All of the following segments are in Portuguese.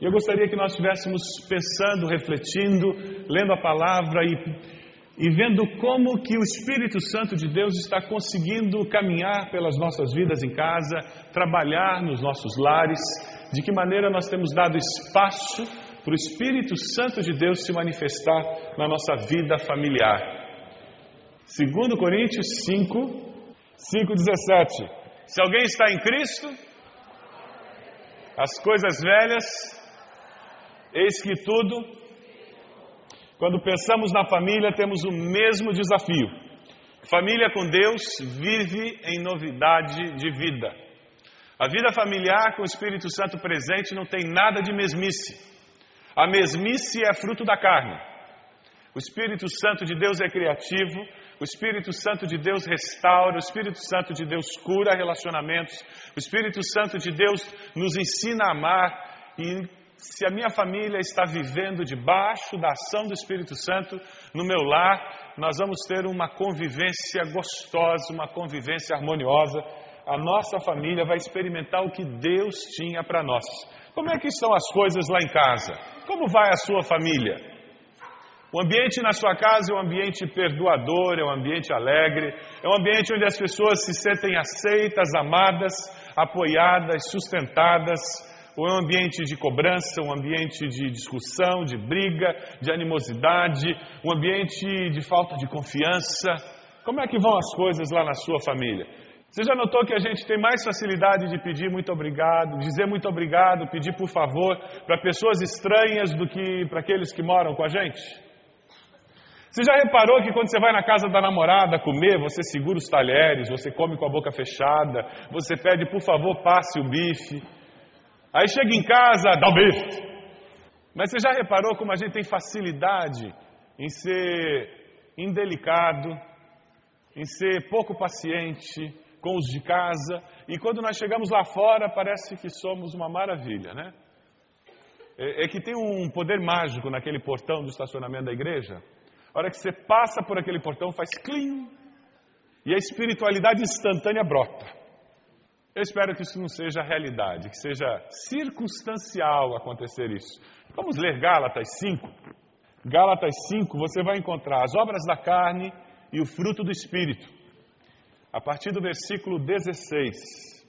E eu gostaria que nós estivéssemos pensando, refletindo, lendo a palavra e, e vendo como que o Espírito Santo de Deus está conseguindo caminhar pelas nossas vidas em casa, trabalhar nos nossos lares, de que maneira nós temos dado espaço para o Espírito Santo de Deus se manifestar na nossa vida familiar. 2 Coríntios 5, 5, 17. Se alguém está em Cristo, as coisas velhas Eis que tudo, quando pensamos na família, temos o mesmo desafio. Família com Deus vive em novidade de vida. A vida familiar com o Espírito Santo presente não tem nada de mesmice. A mesmice é fruto da carne. O Espírito Santo de Deus é criativo, o Espírito Santo de Deus restaura, o Espírito Santo de Deus cura relacionamentos, o Espírito Santo de Deus nos ensina a amar e se a minha família está vivendo debaixo da ação do Espírito Santo no meu lar, nós vamos ter uma convivência gostosa, uma convivência harmoniosa. A nossa família vai experimentar o que Deus tinha para nós. Como é que estão as coisas lá em casa? Como vai a sua família? O ambiente na sua casa é um ambiente perdoador, é um ambiente alegre, é um ambiente onde as pessoas se sentem aceitas, amadas, apoiadas, sustentadas, ou é um ambiente de cobrança, um ambiente de discussão, de briga, de animosidade, um ambiente de falta de confiança? Como é que vão as coisas lá na sua família? Você já notou que a gente tem mais facilidade de pedir muito obrigado, dizer muito obrigado, pedir por favor para pessoas estranhas do que para aqueles que moram com a gente? Você já reparou que quando você vai na casa da namorada comer, você segura os talheres, você come com a boca fechada, você pede por favor passe o bife? Aí chega em casa, dá um beijo. Mas você já reparou como a gente tem facilidade em ser indelicado, em ser pouco paciente com os de casa, e quando nós chegamos lá fora parece que somos uma maravilha, né? É, é que tem um poder mágico naquele portão do estacionamento da igreja. A hora que você passa por aquele portão, faz clean, e a espiritualidade instantânea brota. Eu espero que isso não seja realidade, que seja circunstancial acontecer isso. Vamos ler Gálatas 5. Gálatas 5, você vai encontrar as obras da carne e o fruto do Espírito. A partir do versículo 16.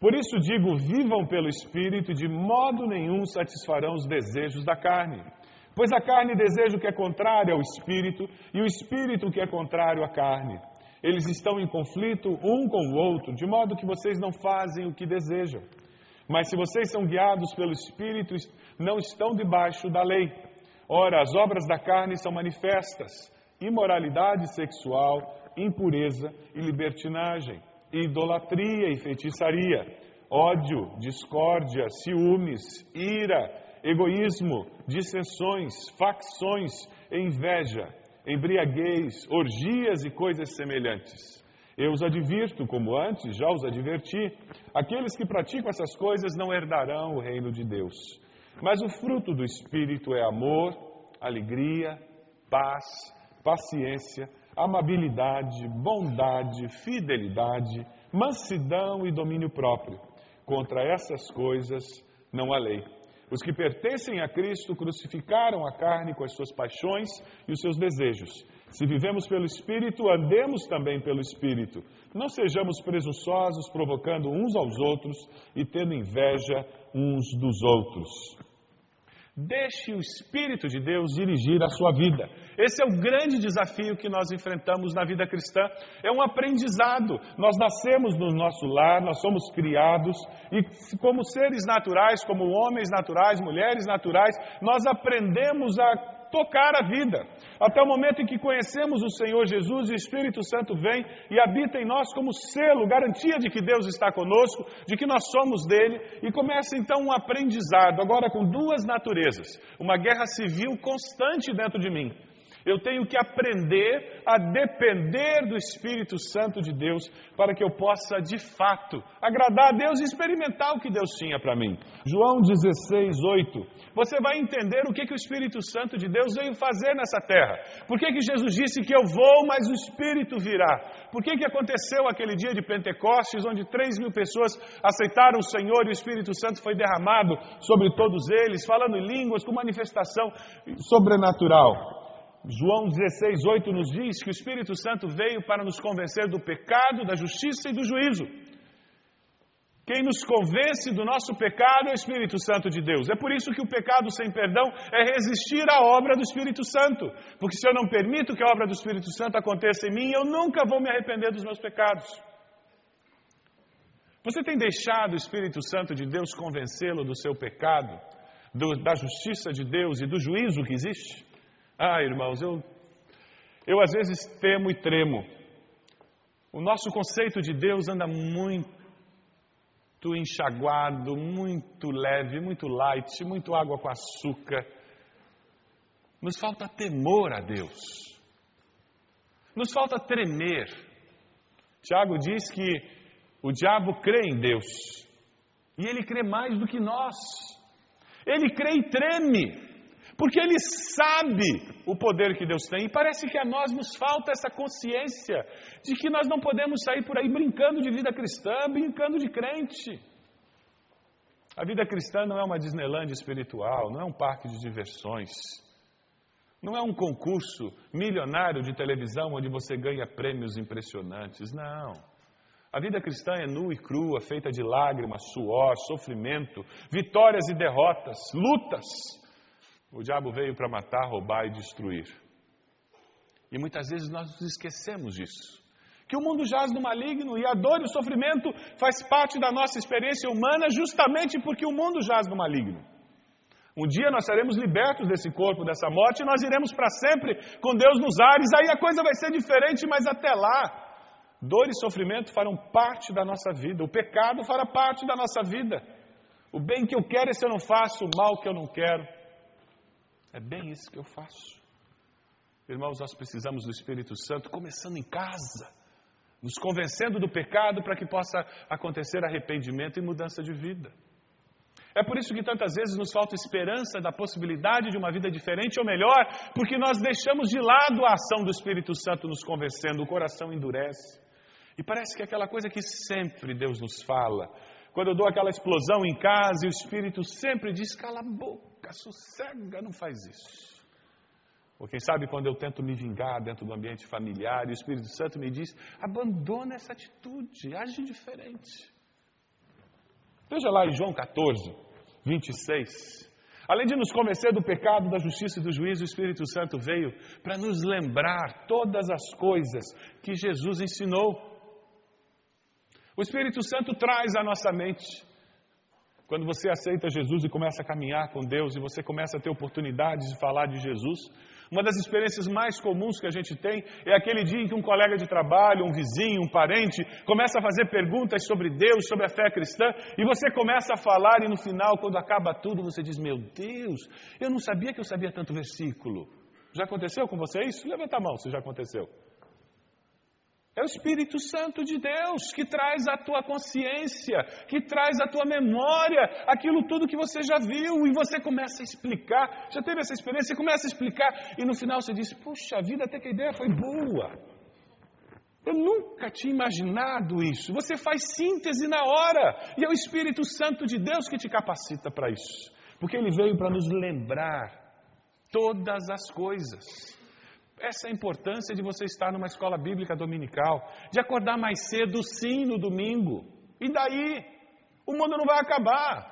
Por isso digo: vivam pelo Espírito, de modo nenhum satisfarão os desejos da carne. Pois a carne deseja o que é contrário ao Espírito, e o Espírito o que é contrário à carne. Eles estão em conflito um com o outro, de modo que vocês não fazem o que desejam. Mas se vocês são guiados pelo Espírito, não estão debaixo da lei. Ora, as obras da carne são manifestas: imoralidade sexual, impureza e libertinagem, idolatria e feitiçaria, ódio, discórdia, ciúmes, ira, egoísmo, dissensões, facções, inveja, embriaguez, orgias e coisas semelhantes. Eu os advirto, como antes já os adverti: aqueles que praticam essas coisas não herdarão o reino de Deus. Mas o fruto do Espírito é amor, alegria, paz, paciência, amabilidade, bondade, fidelidade, mansidão e domínio próprio. Contra essas coisas não há lei. Os que pertencem a Cristo crucificaram a carne com as suas paixões e os seus desejos. Se vivemos pelo Espírito, andemos também pelo Espírito. Não sejamos presunçosos, provocando uns aos outros e tendo inveja uns dos outros. Deixe o Espírito de Deus dirigir a sua vida. Esse é o grande desafio que nós enfrentamos na vida cristã. É um aprendizado. Nós nascemos no nosso lar, nós somos criados e, como seres naturais, como homens naturais, mulheres naturais, nós aprendemos a tocar a vida. Até o momento em que conhecemos o Senhor Jesus e o Espírito Santo vem e habita em nós como selo, garantia de que Deus está conosco, de que nós somos dele, e começa então um aprendizado, agora com duas naturezas, uma guerra civil constante dentro de mim. Eu tenho que aprender a depender do Espírito Santo de Deus para que eu possa, de fato, agradar a Deus e experimentar o que Deus tinha para mim. João 16, 8. Você vai entender o que, que o Espírito Santo de Deus veio fazer nessa terra. Por que, que Jesus disse que eu vou, mas o Espírito virá? Por que, que aconteceu aquele dia de Pentecostes, onde 3 mil pessoas aceitaram o Senhor e o Espírito Santo foi derramado sobre todos eles, falando em línguas, com manifestação sobrenatural? João 16, 8 nos diz que o Espírito Santo veio para nos convencer do pecado, da justiça e do juízo. Quem nos convence do nosso pecado é o Espírito Santo de Deus. É por isso que o pecado sem perdão é resistir à obra do Espírito Santo. Porque se eu não permito que a obra do Espírito Santo aconteça em mim, eu nunca vou me arrepender dos meus pecados. Você tem deixado o Espírito Santo de Deus convencê-lo do seu pecado, do, da justiça de Deus e do juízo que existe? Ah, irmãos, eu, eu às vezes temo e tremo. O nosso conceito de Deus anda muito enxaguado, muito leve, muito light, muito água com açúcar. Nos falta temor a Deus. Nos falta tremer. Tiago diz que o diabo crê em Deus. E ele crê mais do que nós. Ele crê e treme porque ele sabe o poder que Deus tem. E parece que a nós nos falta essa consciência de que nós não podemos sair por aí brincando de vida cristã, brincando de crente. A vida cristã não é uma Disneyland espiritual, não é um parque de diversões, não é um concurso milionário de televisão onde você ganha prêmios impressionantes, não. A vida cristã é nua e crua, feita de lágrimas, suor, sofrimento, vitórias e derrotas, lutas. O diabo veio para matar, roubar e destruir. E muitas vezes nós nos esquecemos disso. Que o mundo jaz no maligno e a dor e o sofrimento faz parte da nossa experiência humana justamente porque o mundo jaz no maligno. Um dia nós seremos libertos desse corpo, dessa morte, e nós iremos para sempre com Deus nos ares. Aí a coisa vai ser diferente, mas até lá, dor e sofrimento farão parte da nossa vida, o pecado fará parte da nossa vida. O bem que eu quero, esse eu não faço, o mal que eu não quero. É bem isso que eu faço. Irmãos, nós precisamos do Espírito Santo começando em casa, nos convencendo do pecado para que possa acontecer arrependimento e mudança de vida. É por isso que tantas vezes nos falta esperança da possibilidade de uma vida diferente ou melhor, porque nós deixamos de lado a ação do Espírito Santo nos convencendo, o coração endurece. E parece que é aquela coisa que sempre Deus nos fala, quando eu dou aquela explosão em casa o Espírito sempre diz: cala a boca, sossega, não faz isso. Ou quem sabe quando eu tento me vingar dentro do ambiente familiar e o Espírito Santo me diz: abandona essa atitude, age diferente. Veja lá em João 14, 26. Além de nos convencer do pecado, da justiça e do juízo, o Espírito Santo veio para nos lembrar todas as coisas que Jesus ensinou. O Espírito Santo traz à nossa mente. Quando você aceita Jesus e começa a caminhar com Deus e você começa a ter oportunidades de falar de Jesus, uma das experiências mais comuns que a gente tem é aquele dia em que um colega de trabalho, um vizinho, um parente, começa a fazer perguntas sobre Deus, sobre a fé cristã, e você começa a falar, e no final, quando acaba tudo, você diz: Meu Deus, eu não sabia que eu sabia tanto versículo. Já aconteceu com você isso? Levanta a mão se já aconteceu. É o Espírito Santo de Deus que traz a tua consciência, que traz a tua memória, aquilo tudo que você já viu, e você começa a explicar. Já teve essa experiência? Você começa a explicar, e no final você diz: Puxa vida, até que a ideia foi boa. Eu nunca tinha imaginado isso. Você faz síntese na hora, e é o Espírito Santo de Deus que te capacita para isso, porque ele veio para nos lembrar todas as coisas. Essa é a importância de você estar numa escola bíblica dominical, de acordar mais cedo, sim, no domingo. E daí? O mundo não vai acabar.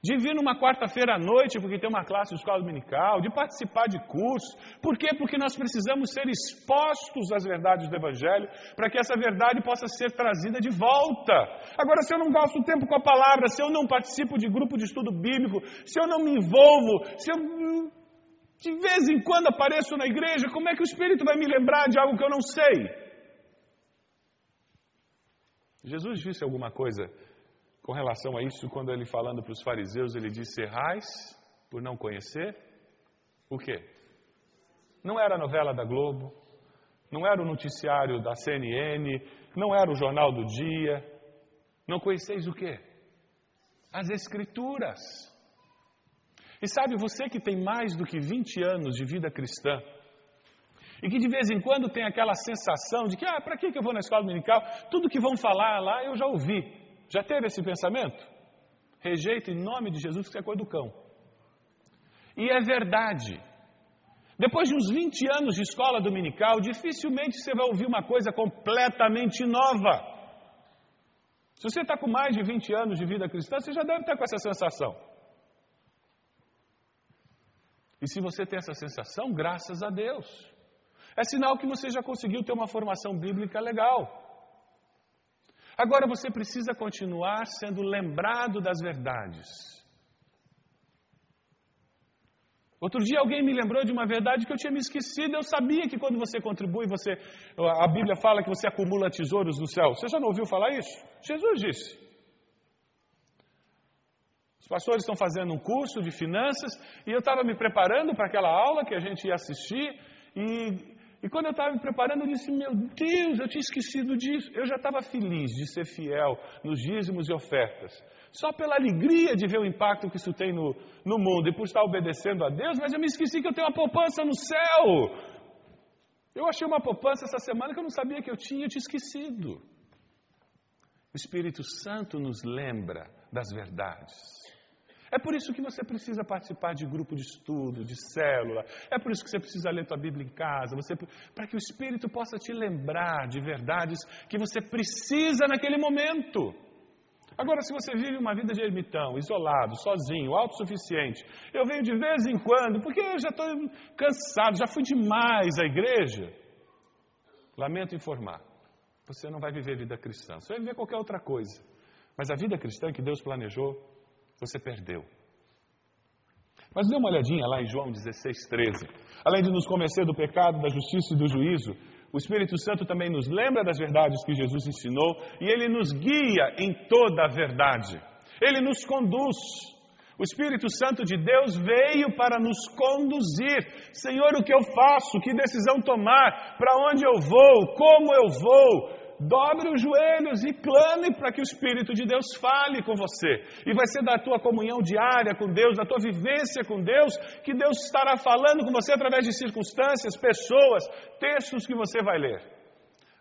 De vir numa quarta-feira à noite, porque tem uma classe de escola dominical, de participar de cursos. Por quê? Porque nós precisamos ser expostos às verdades do Evangelho, para que essa verdade possa ser trazida de volta. Agora, se eu não gasto tempo com a palavra, se eu não participo de grupo de estudo bíblico, se eu não me envolvo, se eu de vez em quando apareço na igreja, como é que o Espírito vai me lembrar de algo que eu não sei? Jesus disse alguma coisa com relação a isso quando ele falando para os fariseus, ele disse: Errais por não conhecer o quê? Não era a novela da Globo, não era o noticiário da CNN, não era o jornal do dia. Não conheceis o quê? As Escrituras. E sabe, você que tem mais do que 20 anos de vida cristã, e que de vez em quando tem aquela sensação de que, ah, para que eu vou na escola dominical? Tudo que vão falar lá eu já ouvi. Já teve esse pensamento? Rejeita em nome de Jesus que é coisa do cão. E é verdade. Depois de uns 20 anos de escola dominical, dificilmente você vai ouvir uma coisa completamente nova. Se você está com mais de 20 anos de vida cristã, você já deve estar com essa sensação. E se você tem essa sensação, graças a Deus. É sinal que você já conseguiu ter uma formação bíblica legal. Agora você precisa continuar sendo lembrado das verdades. Outro dia alguém me lembrou de uma verdade que eu tinha me esquecido. Eu sabia que quando você contribui, você, a Bíblia fala que você acumula tesouros no céu. Você já não ouviu falar isso? Jesus disse. Os pastores estão fazendo um curso de finanças e eu estava me preparando para aquela aula que a gente ia assistir e, e quando eu estava me preparando eu disse, meu Deus, eu tinha esquecido disso. Eu já estava feliz de ser fiel nos dízimos e ofertas. Só pela alegria de ver o impacto que isso tem no, no mundo e por estar obedecendo a Deus, mas eu me esqueci que eu tenho uma poupança no céu. Eu achei uma poupança essa semana que eu não sabia que eu tinha, eu tinha esquecido. O Espírito Santo nos lembra das verdades. É por isso que você precisa participar de grupo de estudo, de célula. É por isso que você precisa ler tua Bíblia em casa, para que o Espírito possa te lembrar de verdades que você precisa naquele momento. Agora, se você vive uma vida de ermitão, isolado, sozinho, autossuficiente, eu venho de vez em quando, porque eu já estou cansado, já fui demais à igreja. Lamento informar, você não vai viver vida cristã, você vai viver qualquer outra coisa. Mas a vida cristã que Deus planejou você perdeu. Mas dê uma olhadinha lá em João 16, 13. Além de nos convencer do pecado, da justiça e do juízo, o Espírito Santo também nos lembra das verdades que Jesus ensinou e ele nos guia em toda a verdade. Ele nos conduz. O Espírito Santo de Deus veio para nos conduzir. Senhor, o que eu faço? Que decisão tomar? Para onde eu vou? Como eu vou? Dobre os joelhos e clame para que o Espírito de Deus fale com você. E vai ser da tua comunhão diária com Deus, da tua vivência com Deus, que Deus estará falando com você através de circunstâncias, pessoas, textos que você vai ler.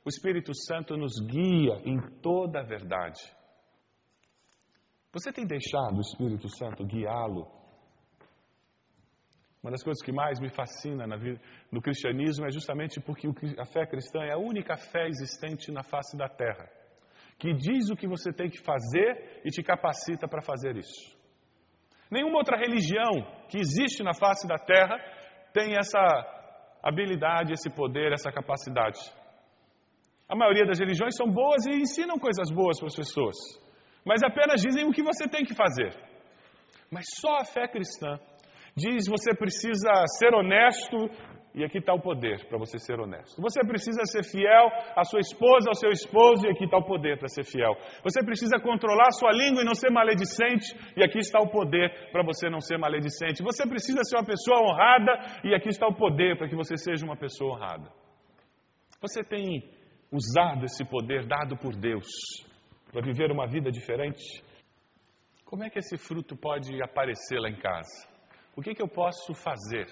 O Espírito Santo nos guia em toda a verdade. Você tem deixado o Espírito Santo guiá-lo uma das coisas que mais me fascina vida, no cristianismo é justamente porque a fé cristã é a única fé existente na face da terra, que diz o que você tem que fazer e te capacita para fazer isso. Nenhuma outra religião que existe na face da terra tem essa habilidade, esse poder, essa capacidade. A maioria das religiões são boas e ensinam coisas boas para as pessoas. mas apenas dizem o que você tem que fazer. Mas só a fé cristã diz você precisa ser honesto e aqui está o poder para você ser honesto. Você precisa ser fiel à sua esposa, ao seu esposo, e aqui está o poder para ser fiel. Você precisa controlar sua língua e não ser maledicente, e aqui está o poder para você não ser maledicente. Você precisa ser uma pessoa honrada, e aqui está o poder para que você seja uma pessoa honrada. Você tem usado esse poder dado por Deus para viver uma vida diferente? Como é que esse fruto pode aparecer lá em casa? O que, que eu posso fazer?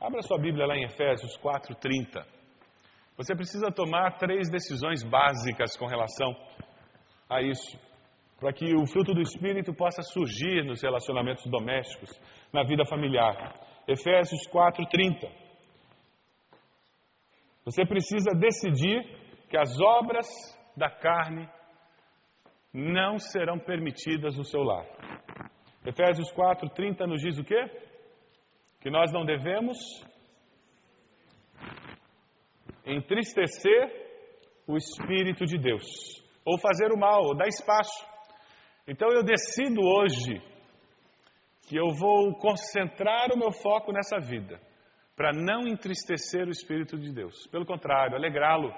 Abra sua Bíblia lá em Efésios 4:30. Você precisa tomar três decisões básicas com relação a isso, para que o fruto do Espírito possa surgir nos relacionamentos domésticos, na vida familiar. Efésios 4:30. Você precisa decidir que as obras da carne não serão permitidas no seu lar. Efésios 4:30 nos diz o quê? que nós não devemos entristecer o Espírito de Deus, ou fazer o mal, ou dar espaço. Então eu decido hoje que eu vou concentrar o meu foco nessa vida, para não entristecer o Espírito de Deus. Pelo contrário, alegrá-lo.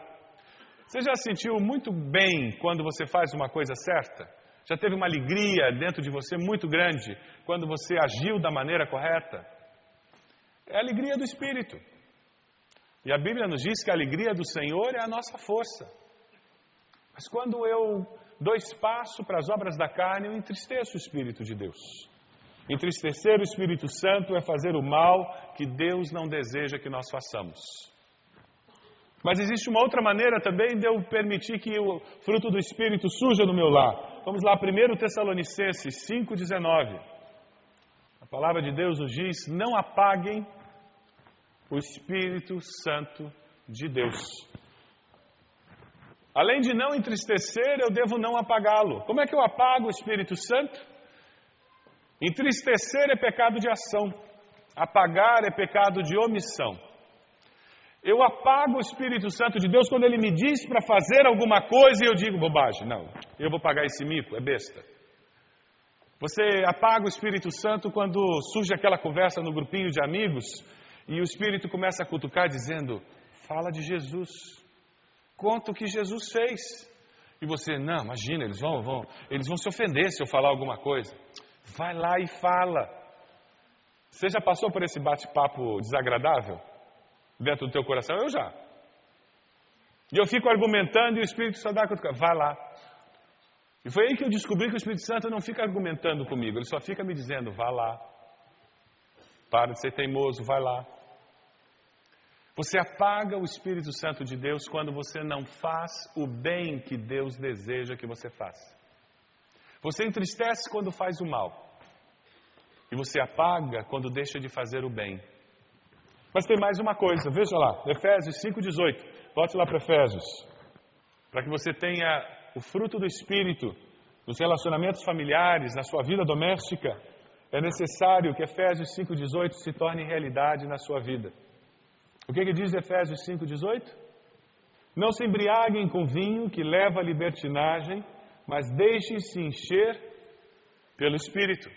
Você já sentiu muito bem quando você faz uma coisa certa? Já teve uma alegria dentro de você muito grande quando você agiu da maneira correta? É a alegria do Espírito. E a Bíblia nos diz que a alegria do Senhor é a nossa força. Mas quando eu dou espaço para as obras da carne, eu entristeço o Espírito de Deus. Entristecer o Espírito Santo é fazer o mal que Deus não deseja que nós façamos. Mas existe uma outra maneira também de eu permitir que o fruto do Espírito surja no meu lar. Vamos lá, 1 Tessalonicenses 5,19. A palavra de Deus nos diz: Não apaguem o Espírito Santo de Deus. Além de não entristecer, eu devo não apagá-lo. Como é que eu apago o Espírito Santo? Entristecer é pecado de ação, apagar é pecado de omissão. Eu apago o Espírito Santo de Deus quando ele me diz para fazer alguma coisa e eu digo bobagem. Não, eu vou pagar esse mico, é besta. Você apaga o Espírito Santo quando surge aquela conversa no grupinho de amigos e o Espírito começa a cutucar, dizendo: Fala de Jesus, conta o que Jesus fez. E você, não, imagina, eles vão, vão, eles vão se ofender se eu falar alguma coisa. Vai lá e fala. Você já passou por esse bate-papo desagradável dentro do teu coração? Eu já. E eu fico argumentando e o Espírito só dá cutucar. Vai lá. E foi aí que eu descobri que o Espírito Santo não fica argumentando comigo, ele só fica me dizendo: vá lá. Para de ser teimoso, vai lá. Você apaga o Espírito Santo de Deus quando você não faz o bem que Deus deseja que você faça. Você entristece quando faz o mal. E você apaga quando deixa de fazer o bem. Mas tem mais uma coisa, veja lá, Efésios 5,18. Volte lá para Efésios. Para que você tenha o fruto do Espírito nos relacionamentos familiares, na sua vida doméstica é necessário que Efésios 5,18 se torne realidade na sua vida. O que, que diz Efésios 5,18? Não se embriaguem com vinho que leva à libertinagem, mas deixem-se encher pelo Espírito.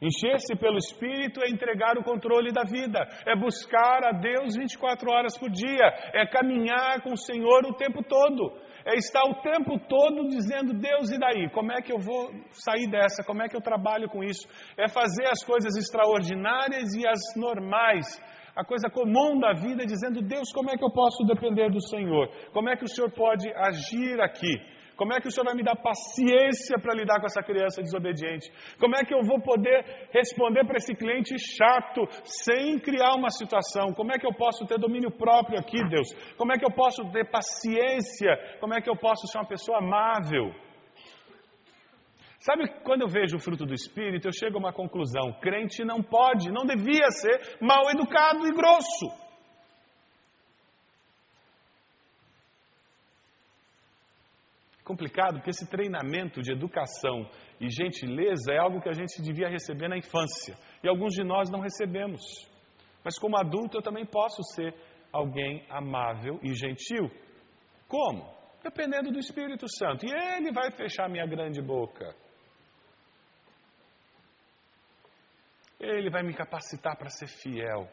Encher-se pelo Espírito é entregar o controle da vida, é buscar a Deus 24 horas por dia, é caminhar com o Senhor o tempo todo, é estar o tempo todo dizendo: Deus, e daí? Como é que eu vou sair dessa? Como é que eu trabalho com isso? É fazer as coisas extraordinárias e as normais, a coisa comum da vida, dizendo: Deus, como é que eu posso depender do Senhor? Como é que o Senhor pode agir aqui? Como é que o Senhor vai me dar paciência para lidar com essa criança desobediente? Como é que eu vou poder responder para esse cliente chato sem criar uma situação? Como é que eu posso ter domínio próprio aqui, Deus? Como é que eu posso ter paciência? Como é que eu posso ser uma pessoa amável? Sabe, quando eu vejo o fruto do Espírito, eu chego a uma conclusão: crente não pode, não devia ser mal educado e grosso. Complicado porque esse treinamento de educação e gentileza é algo que a gente devia receber na infância e alguns de nós não recebemos. Mas como adulto eu também posso ser alguém amável e gentil. Como? Dependendo do Espírito Santo. E Ele vai fechar minha grande boca. Ele vai me capacitar para ser fiel.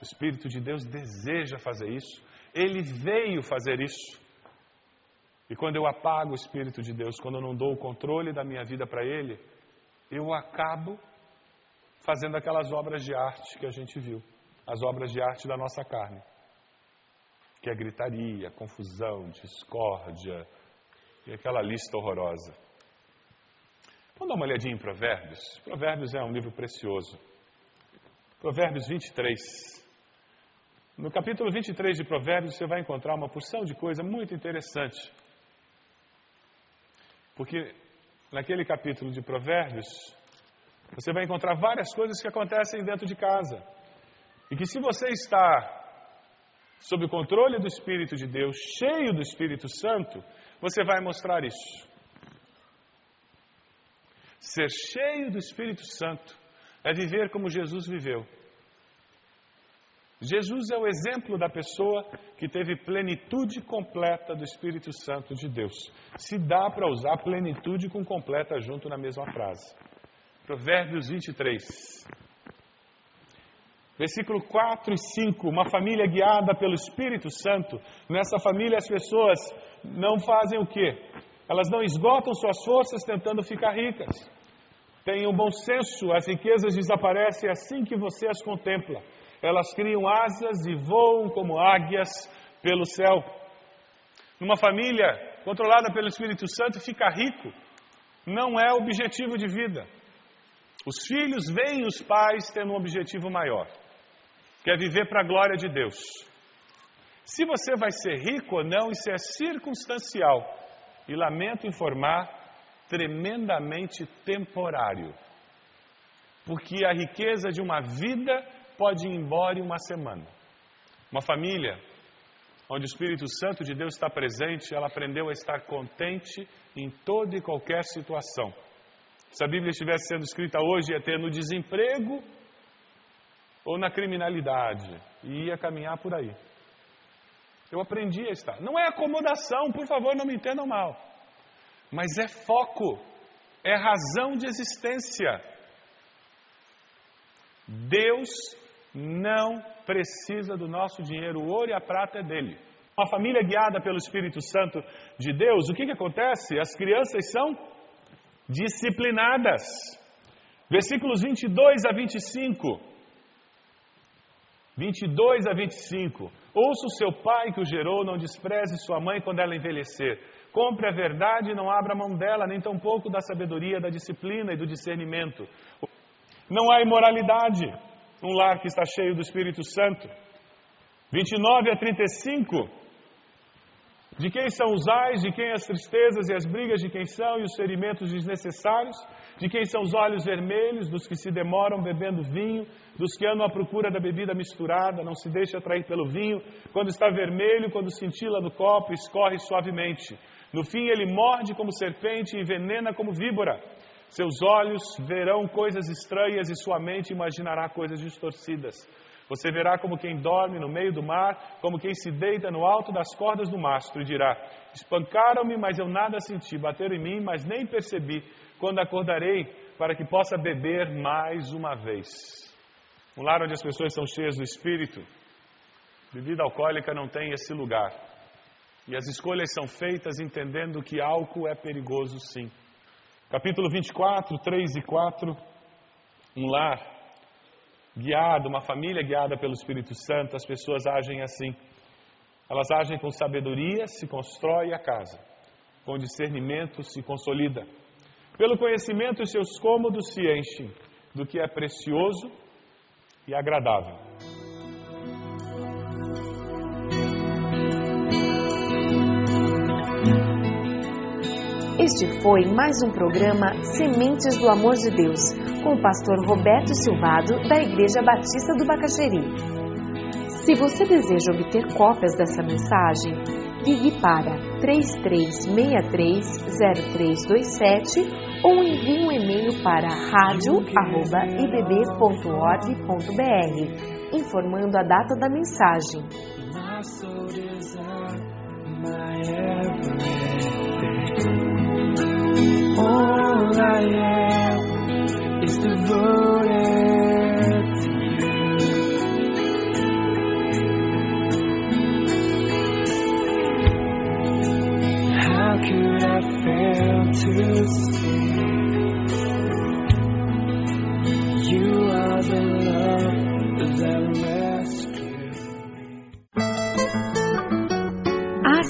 O Espírito de Deus deseja fazer isso. Ele veio fazer isso. E quando eu apago o Espírito de Deus, quando eu não dou o controle da minha vida para Ele, eu acabo fazendo aquelas obras de arte que a gente viu as obras de arte da nossa carne, que é gritaria, confusão, discórdia e aquela lista horrorosa. Vamos dar uma olhadinha em Provérbios? Provérbios é um livro precioso. Provérbios 23. No capítulo 23 de Provérbios você vai encontrar uma porção de coisa muito interessante. Porque naquele capítulo de Provérbios, você vai encontrar várias coisas que acontecem dentro de casa. E que se você está sob o controle do Espírito de Deus, cheio do Espírito Santo, você vai mostrar isso. Ser cheio do Espírito Santo é viver como Jesus viveu. Jesus é o exemplo da pessoa que teve plenitude completa do Espírito Santo de Deus. Se dá para usar plenitude com completa junto na mesma frase. Provérbios 23. Versículo 4 e 5, uma família guiada pelo Espírito Santo. Nessa família as pessoas não fazem o quê? Elas não esgotam suas forças tentando ficar ricas. Tenham bom senso, as riquezas desaparecem assim que você as contempla. Elas criam asas e voam como águias pelo céu. Numa família controlada pelo Espírito Santo, ficar rico não é objetivo de vida. Os filhos veem os pais tendo um objetivo maior quer viver para a glória de Deus. Se você vai ser rico ou não, isso é circunstancial. E lamento informar, tremendamente temporário. Porque a riqueza de uma vida pode ir embora em uma semana. Uma família onde o Espírito Santo de Deus está presente, ela aprendeu a estar contente em toda e qualquer situação. Se a Bíblia estivesse sendo escrita hoje, ia ter no desemprego ou na criminalidade e ia caminhar por aí. Eu aprendi a estar. Não é acomodação, por favor, não me entendam mal. Mas é foco, é razão de existência. Deus não precisa do nosso dinheiro, o ouro e a prata é dele. Uma família guiada pelo Espírito Santo de Deus, o que, que acontece? As crianças são disciplinadas. Versículos 22 a 25. 22 a 25. Ouça o seu pai que o gerou, não despreze sua mãe quando ela envelhecer. Compre a verdade e não abra mão dela, nem tampouco da sabedoria, da disciplina e do discernimento. Não há imoralidade num lar que está cheio do Espírito Santo. 29 a 35. De quem são os ais, de quem as tristezas e as brigas, de quem são e os ferimentos desnecessários, de quem são os olhos vermelhos, dos que se demoram bebendo vinho, dos que andam à procura da bebida misturada, não se deixa atrair pelo vinho, quando está vermelho, quando cintila no copo, escorre suavemente. No fim ele morde como serpente e envenena como víbora. Seus olhos verão coisas estranhas e sua mente imaginará coisas distorcidas. Você verá como quem dorme no meio do mar, como quem se deita no alto das cordas do mastro e dirá: Espancaram-me, mas eu nada senti, bateram em mim, mas nem percebi. Quando acordarei, para que possa beber mais uma vez. Um lar onde as pessoas são cheias do espírito, bebida alcoólica não tem esse lugar. E as escolhas são feitas entendendo que álcool é perigoso sim. Capítulo 24, 3 e 4. Um lar guiado, uma família guiada pelo Espírito Santo, as pessoas agem assim. Elas agem com sabedoria, se constrói a casa. Com discernimento se consolida. Pelo conhecimento, seus cômodos se enchem do que é precioso e agradável. Este foi mais um programa Sementes do Amor de Deus, com o pastor Roberto Silvado, da Igreja Batista do Bacaxeri. Se você deseja obter cópias dessa mensagem, ligue para 33630327 ou envie um e-mail para radio@ibb.org.br, informando a data da mensagem. All I am is devoted to you. How could I fail to